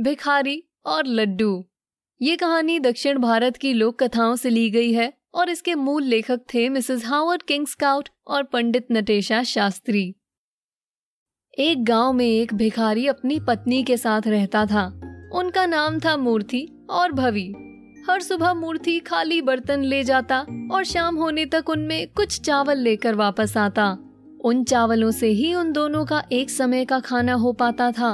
भिखारी और लड्डू। ये कहानी दक्षिण भारत की लोक कथाओं से ली गई है और इसके मूल लेखक थे मिसेस हावर्ड किंग स्काउट और पंडित नटेशा शास्त्री। एक गाँव में एक भिखारी अपनी पत्नी के साथ रहता था। उनका नाम था मूर्ति और भवी। हर सुबह मूर्ति खाली बर्तन ले जाता और शाम होने तक उनमें कुछ चावल लेकर वापस आता। उन चावलों से ही उन दोनों का एक समय का खाना हो पाता था।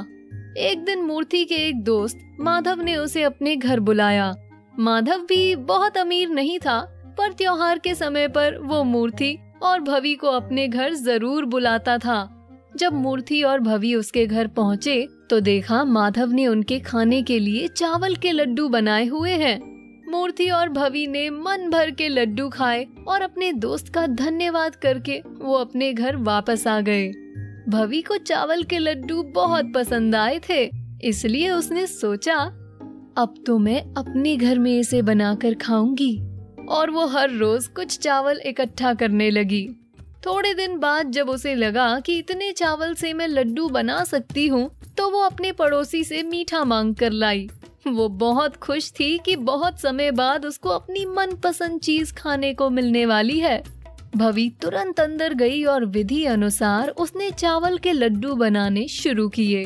एक दिन मूर्ति के एक दोस्त माधव ने उसे अपने घर बुलाया। माधव भी बहुत अमीर नहीं था, पर त्योहार के समय पर वो मूर्ति और भवि को अपने घर ज़रूर बुलाता था। जब मूर्ति और भवि उसके घर पहुँचे तो देखा माधव ने उनके खाने के लिए चावल के लड्डू बनाए हुए हैं। मूर्ति और भवि ने मन भर के लड्डू खाए और अपने दोस्त का धन्यवाद करके वो अपने घर वापस आ गए। भवि को चावल के लड्डू बहुत पसंद आए थे, इसलिए उसने सोचा, अब तो मैं अपने घर में इसे बनाकर खाऊँगी। और वो हर रोज कुछ चावल इकट्ठा करने लगी। थोड़े दिन बाद जब उसे लगा कि इतने चावल से मैं लड्डू बना सकती हूँ तो वो अपने पड़ोसी से मीठा मांग कर लाई। वो बहुत खुश थी कि बहुत समय बाद उसको अपनी मनपसंद चीज़ खाने को मिलने वाली है। भवि तुरंत अंदर गई और विधि अनुसार उसने चावल के लड्डू बनाने शुरू किए।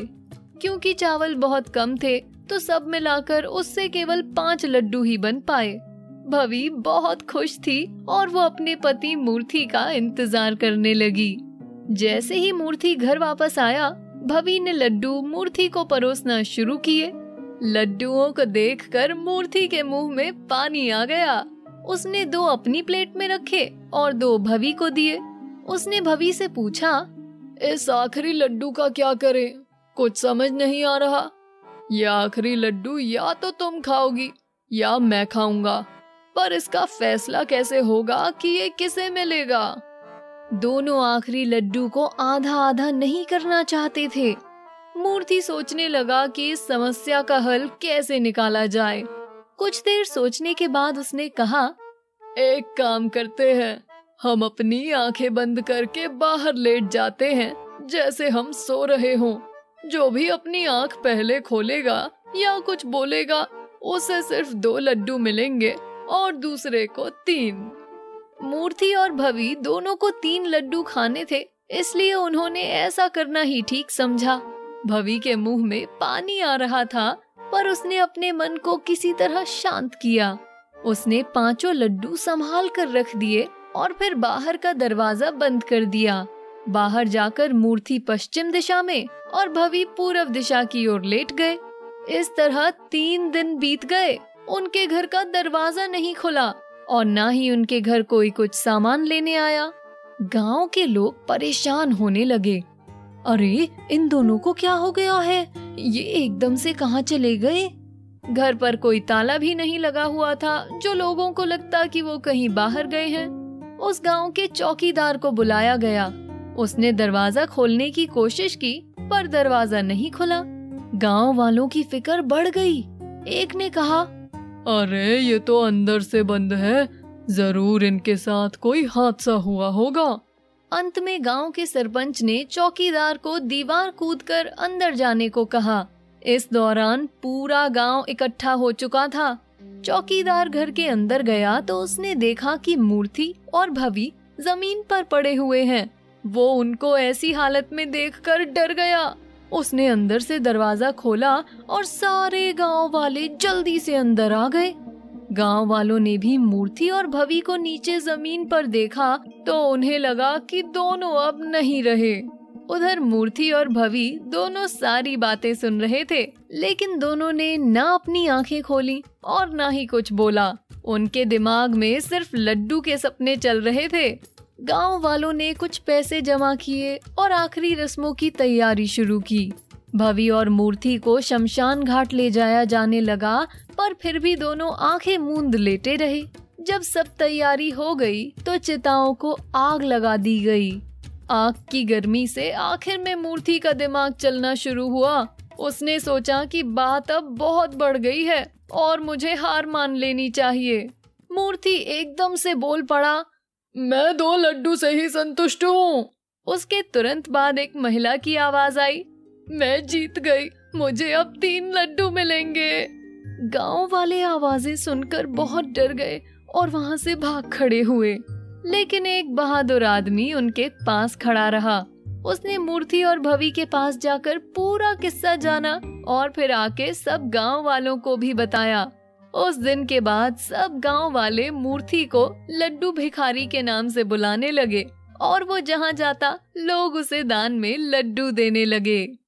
क्योंकि चावल बहुत कम थे तो सब मिलाकर उससे केवल पाँच लड्डू ही बन पाए। भवि बहुत खुश थी और वो अपने पति मूर्ति का इंतज़ार करने लगी। जैसे ही मूर्ति घर वापस आया, भवि ने लड्डू मूर्ति को परोसना शुरू किए लड्डुओं को देखकर मूर्ति के मुँह में पानी आ गया। उसने दो अपनी प्लेट में रखे और दो भवि को दिए। उसने भवि से पूछा, इस आखिरी लड्डू का क्या करें? कुछ समझ नहीं आ रहा। यह आखिरी लड्डू या तो तुम खाओगी या मैं खाऊँगा। पर इसका फैसला कैसे होगा कि ये किसे मिलेगा? दोनों आखिरी लड्डू को आधा आधा नहीं करना चाहते थे। मूर्ति सोचने लगा कि इस समस्या का हल कैसे निकाला जाए। कुछ देर सोचने के बाद उसने कहा, एक काम करते हैं। हम अपनी आँखें बंद करके बाहर लेट जाते हैं, जैसे हम सो रहे हों। जो भी अपनी आँख पहले खोलेगा या कुछ बोलेगा, उसे सिर्फ़ दो लड्डू मिलेंगे और दूसरे को तीन। मूर्ति और भवी दोनों को तीन लड्डू खाने थे, इसलिए उन्होंने ऐसा करना ही ठीक समझा। भवि के मुँह में पानी आ रहा था, पर उसने अपने मन को किसी तरह शांत किया। उसने पाँचों लड्डू संभाल कर रख दिए और फिर बाहर का दरवाज़ा बंद कर दिया। बाहर जाकर मूर्ति पश्चिम दिशा में और भवि पूर्व दिशा की ओर लेट गए। इस तरह तीन दिन बीत गए, उनके घर का दरवाज़ा नहीं खुला और ना ही उनके घर कोई कुछ सामान लेने आया। गाँव के लोग परेशान होने लगे। अरे, इन दोनों को क्या हो गया है? ये एकदम से कहाँ चले गए? घर पर कोई ताला भी नहीं लगा हुआ था, जो लोगों को लगता कि वो कहीं बाहर गए हैं। उस गाँव के चौकीदार को बुलाया गया। उसने दरवाज़ा खोलने की कोशिश की, पर दरवाज़ा नहीं खुला। गाँव वालों की फ़िक्र बढ़ गई। एक ने कहा, अरे, ये तो अंदर से बंद है। ज़रूर इनके साथ कोई हादसा हुआ होगा। अंत में गाँव के सरपंच ने चौकीदार को दीवार कूदकर अंदर जाने को कहा। इस दौरान पूरा गाँव इकट्ठा हो चुका था। चौकीदार घर के अंदर गया तो उसने देखा कि मूर्ति और भवि ज़मीन पर पड़े हुए हैं। वो उनको ऐसी हालत में देखकर डर गया। उसने अंदर से दरवाज़ा खोला और सारे गाँव वाले जल्दी से अंदर आ गए। गाँव वालों ने भी मूर्ति और भवि को नीचे ज़मीन पर देखा तो उन्हें लगा कि दोनों अब नहीं रहे। उधर मूर्ति और भवि दोनों सारी बातें सुन रहे थे, लेकिन दोनों ने ना अपनी आँखें खोली और ना ही कुछ बोला। उनके दिमाग में सिर्फ़ लड्डू के सपने चल रहे थे। गाँव वालों ने कुछ पैसे जमा किए और आखिरी रस्मों की तैयारी शुरू की। भवि और मूर्ति को शमशान घाट ले जाया जाने लगा, पर फिर भी दोनों आँखें मूंद लेटे रहे। जब सब तैयारी हो गई तो चिताओं को आग लगा दी गई। आग की गर्मी से आखिर में मूर्ति का दिमाग चलना शुरू हुआ। उसने सोचा कि बात अब बहुत बढ़ गई है, और मुझे हार मान लेनी चाहिए। मूर्ति एकदम से बोल पड़ा, मैं दो लड्डू से ही संतुष्ट हूँ। उसके तुरंत बाद एक महिला की आवाज़ आई। मैं जीत गई। मुझे अब तीन लड्डू मिलेंगे। गाँव वाले आवाज़ें सुनकर बहुत डर गए और वहाँ से भाग खड़े हुए। लेकिन एक बहादुर आदमी उनके पास खड़ा रहा। उसने मूर्ति और भवि के पास जाकर पूरा किस्सा जाना और फिर आके सब गाँव वालों को भी बताया। उस दिन के बाद सब गाँव वाले मूर्ति को लड्डू भिखारी के नाम से बुलाने लगे और वो जहाँ जाता, लोग उसे दान में लड्डू देने लगे।